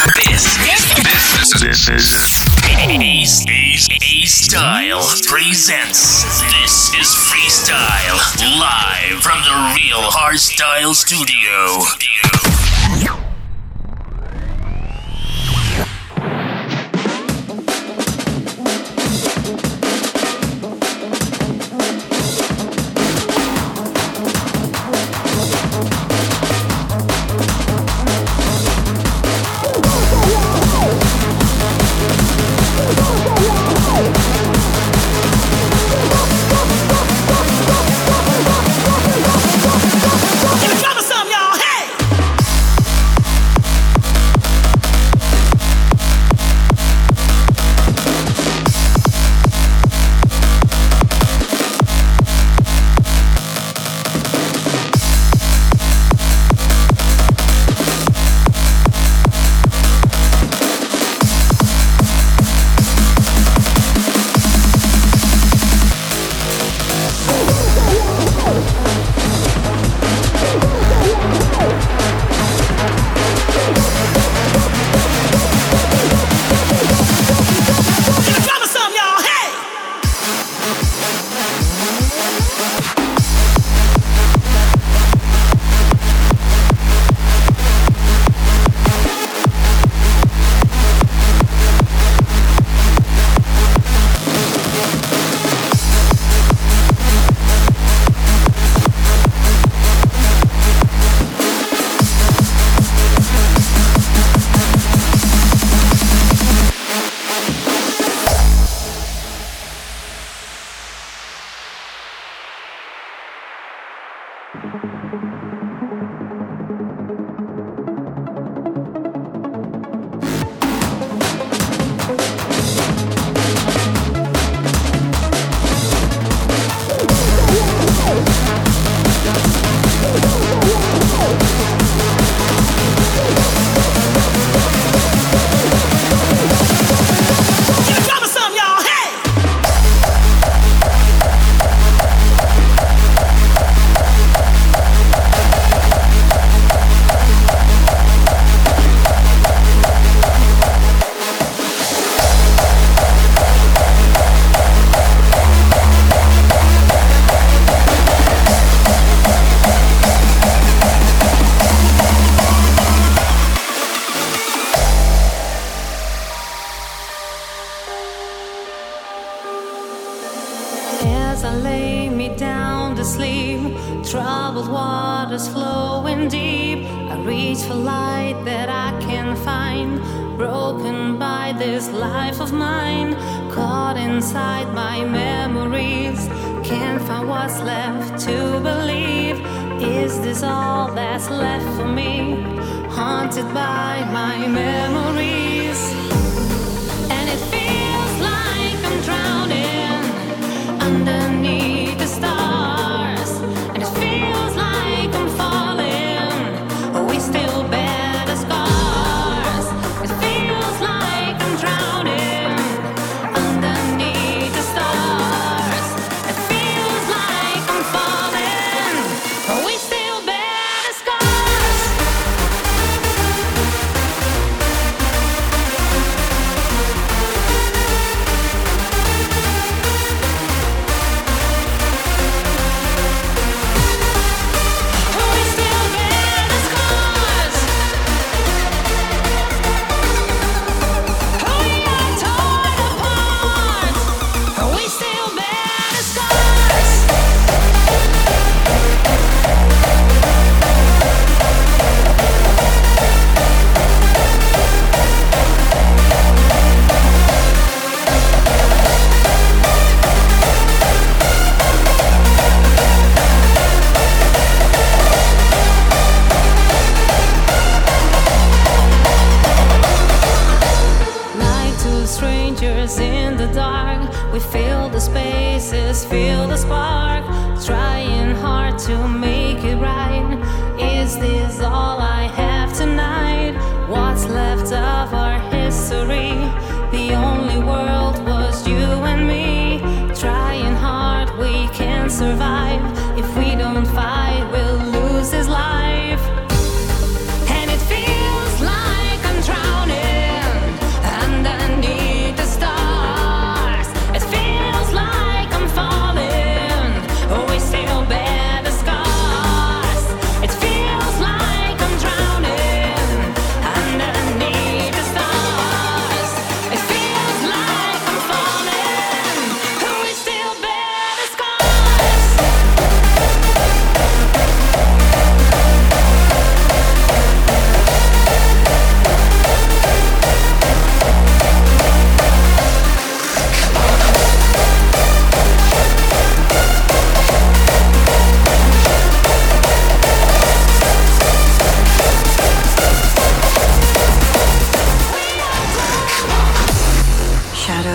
This, this, this is Ace, Ace, Ace Style presents. This is Freestyle live from the Real Hardstyle Studio.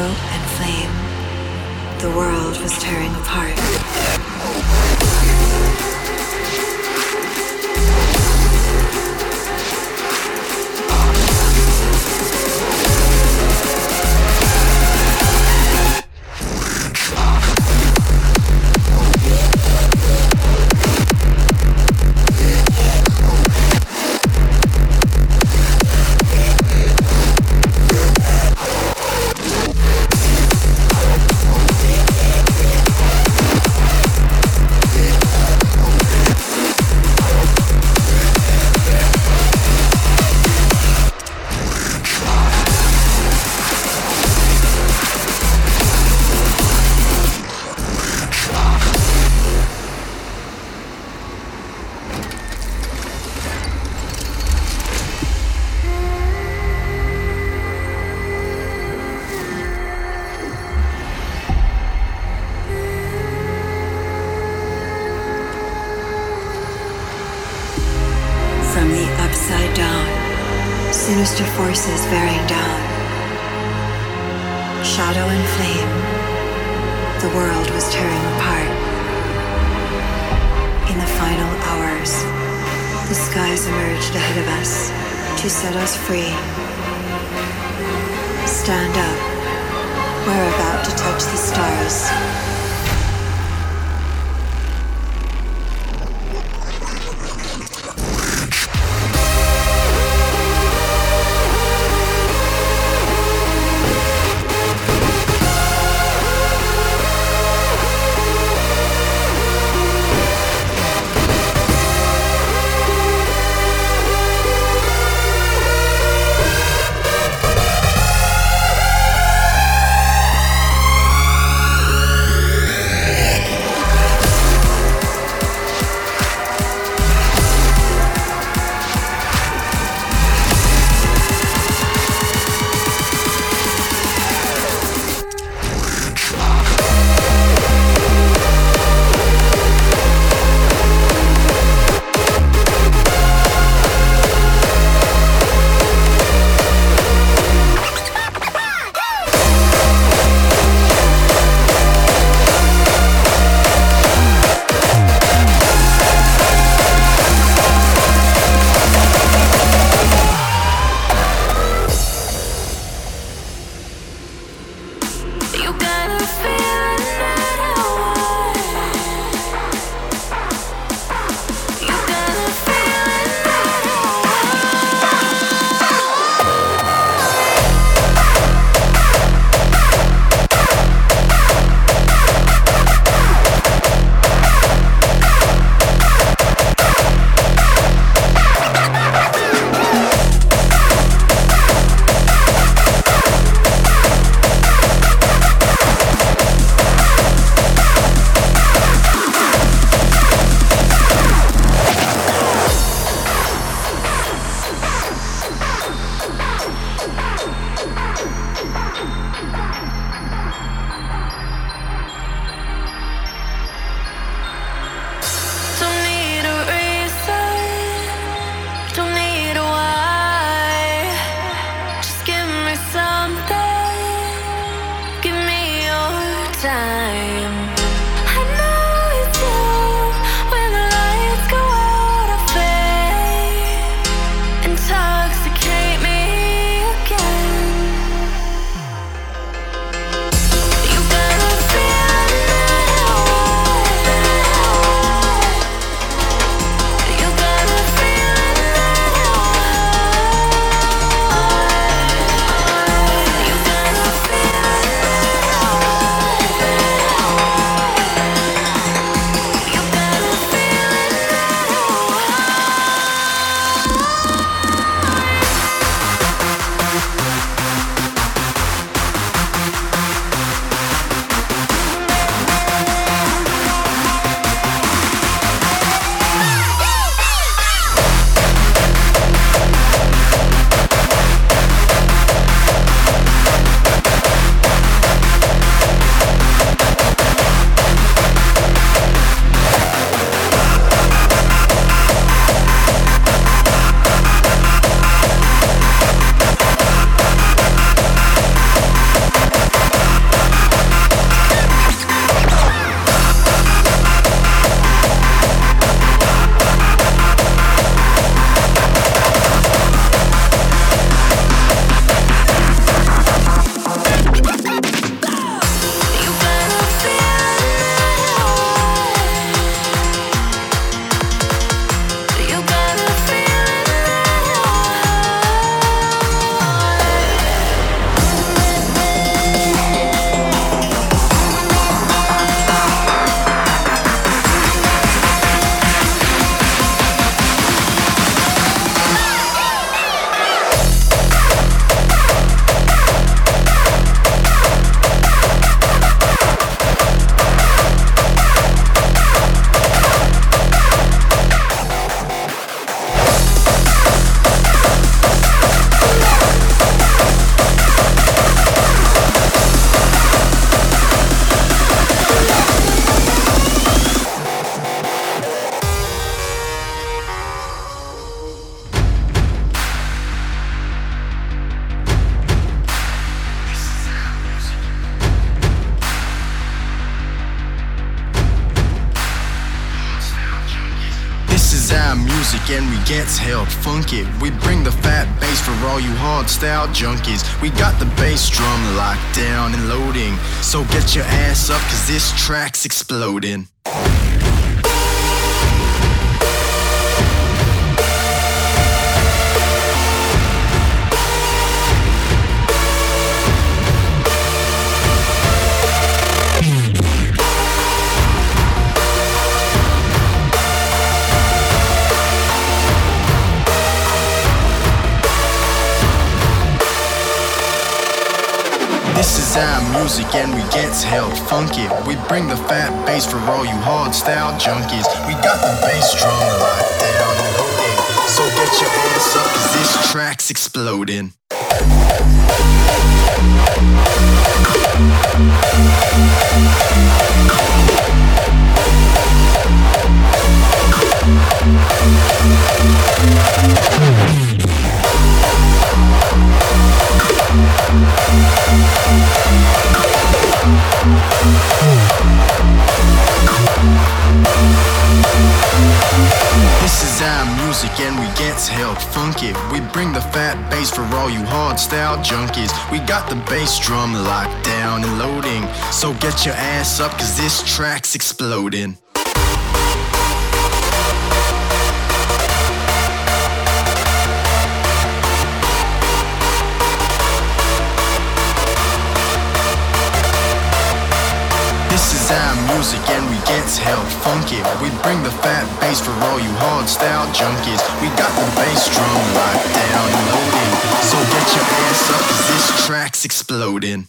and flame, the world was tearing apart. Gets help funky. We bring the fat bass for all you hard style junkies. We got the bass drum locked down and loading. So get your ass up, cause this track's exploding. Sound music and we gets hell funky. We bring the fat bass for all you hard style junkies. We got the bass drum locked down and loading. So get your ass up cause this track's exploding. Music and we gets hell funky. We bring the fat bass for all you hard style junkies. We got the bass drum locked down and loading. So get your ass up cause this track's exploding. Our music and we gets hell funky. We bring the fat bass for all you hard style junkies. We got the bass drum locked down and loading. So get your ass up cause this track's exploding.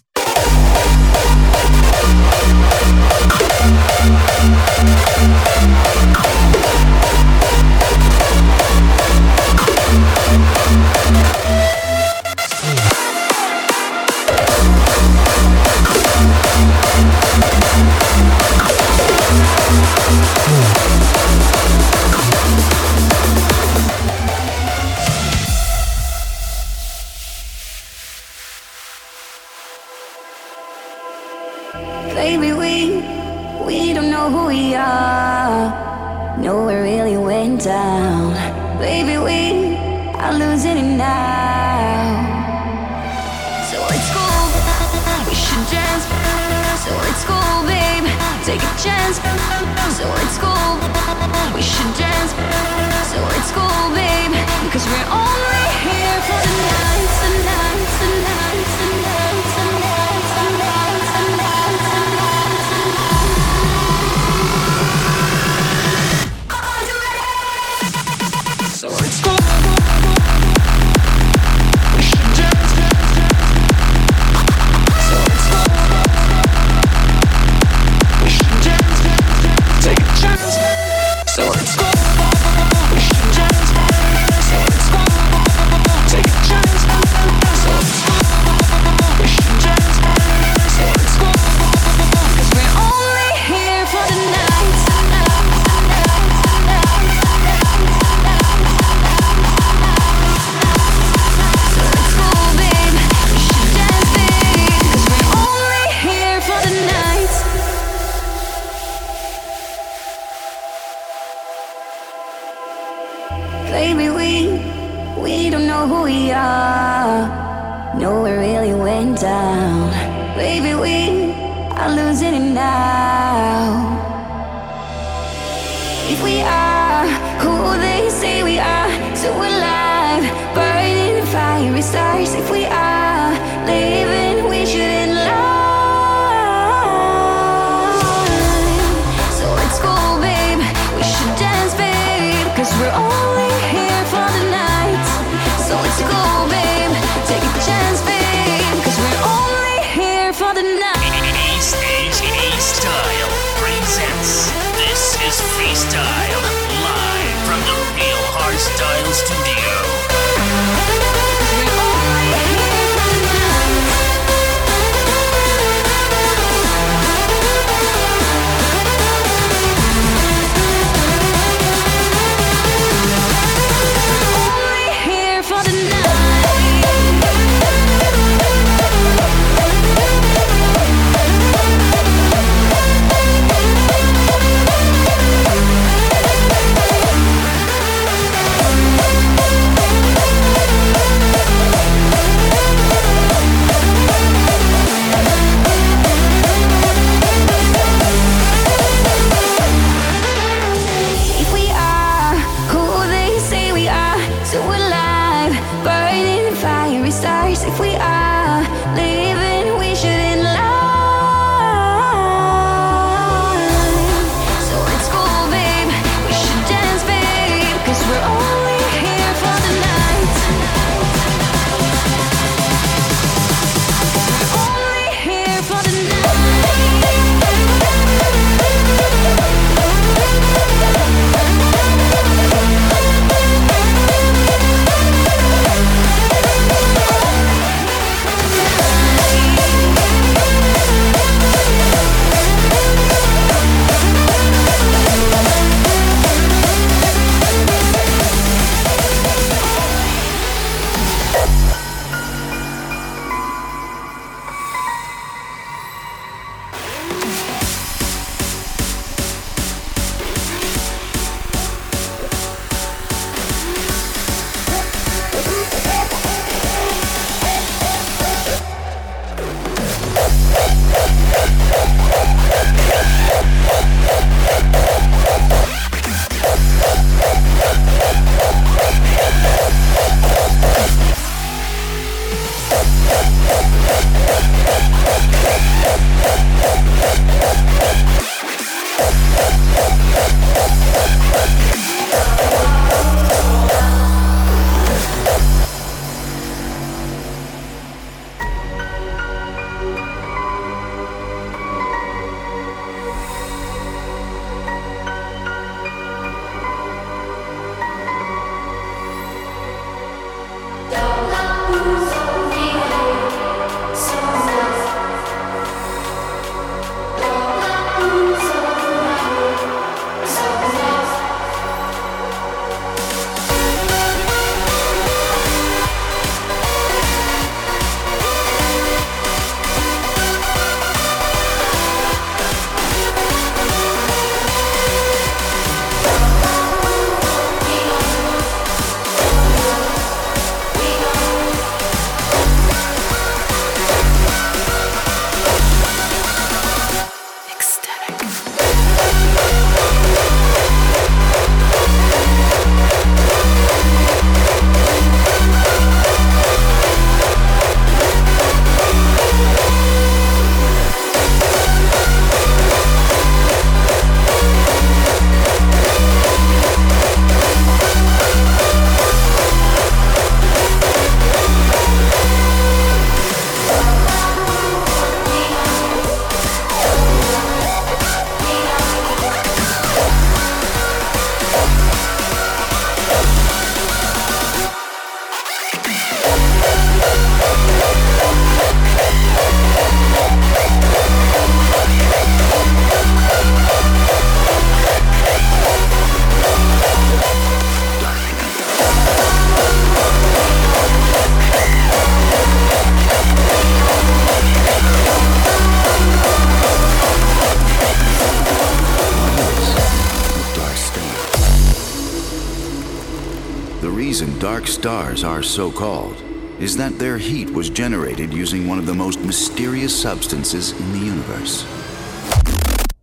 Stars are so called is that their heat was generated using one of the most mysterious substances in the universe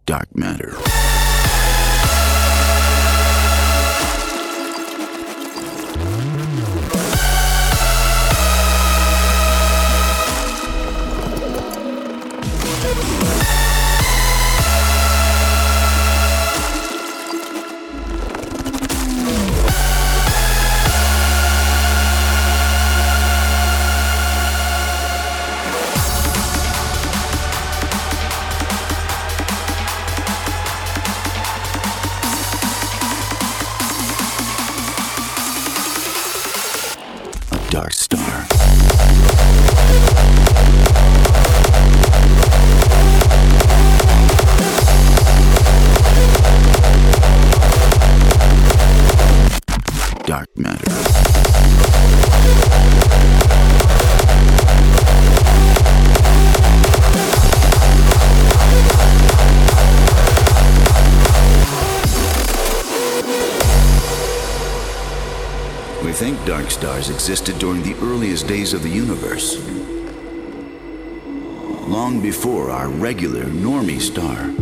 dark matter. Existed during the earliest days of the universe. Long before our regular normie star.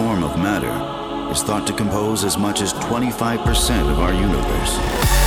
Form of matter is thought to compose as much as 25% of our universe.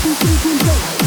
Two, three, two, four.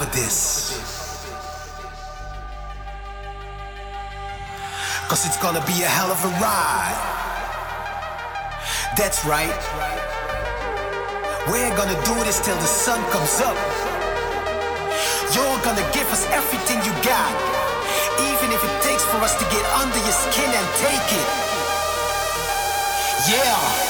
For this. Cause it's gonna be a hell of a ride. That's right. We're gonna do this till the sun comes up. You're gonna give us everything you got. Even if it takes for us to get under your skin and take it. Yeah.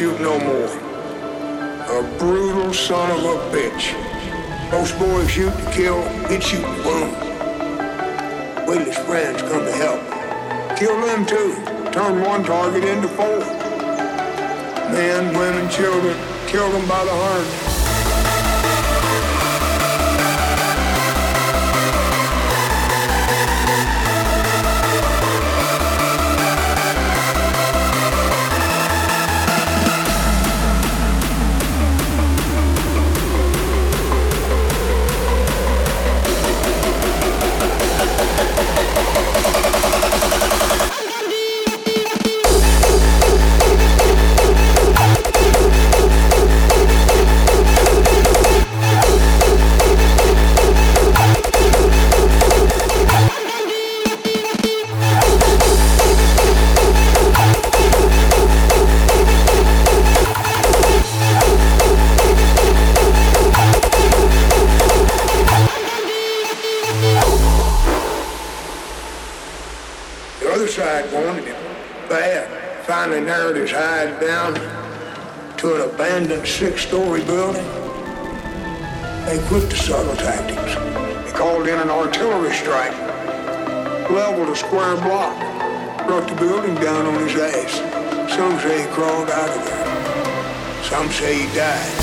shoot no more. A brutal son of a bitch. Most boys shoot to kill, he'd shoot to wound. Wait his friends come to help. Kill them too. Turn one target into four. Men, women, children, kill them by the hundreds. abandoned six-story building. They quit the subtle tactics. They called in an artillery strike, leveled a square block, brought the building down on his ass. Some say he crawled out of there. Some say he died.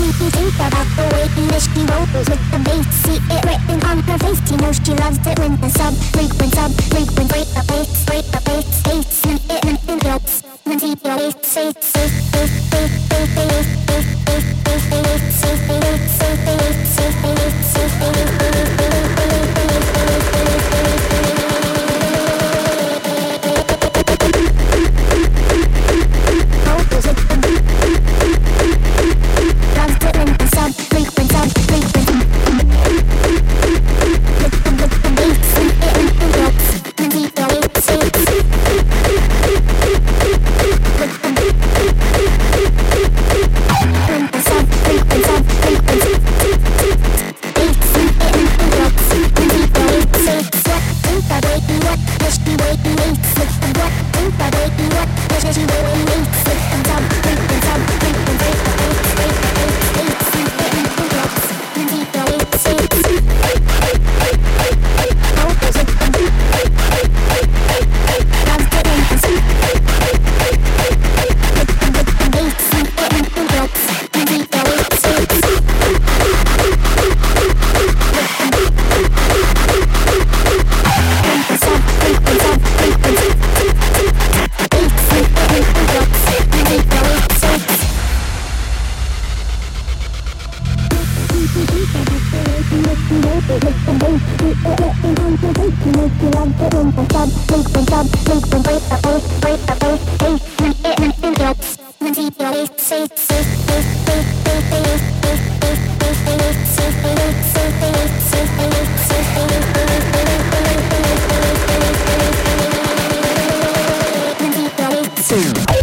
Do you think about the way that she rolls with the bass? See it written on her face. You know she loves it when the sub frequent sub frequent break the bass, break the bass, bass and it and it helps. When she your bass, bass, bass, bass, bass, bass, bass, bass, bass, bass, bass, bass, bass, bass, bass, bass, bass, Rolls with soon.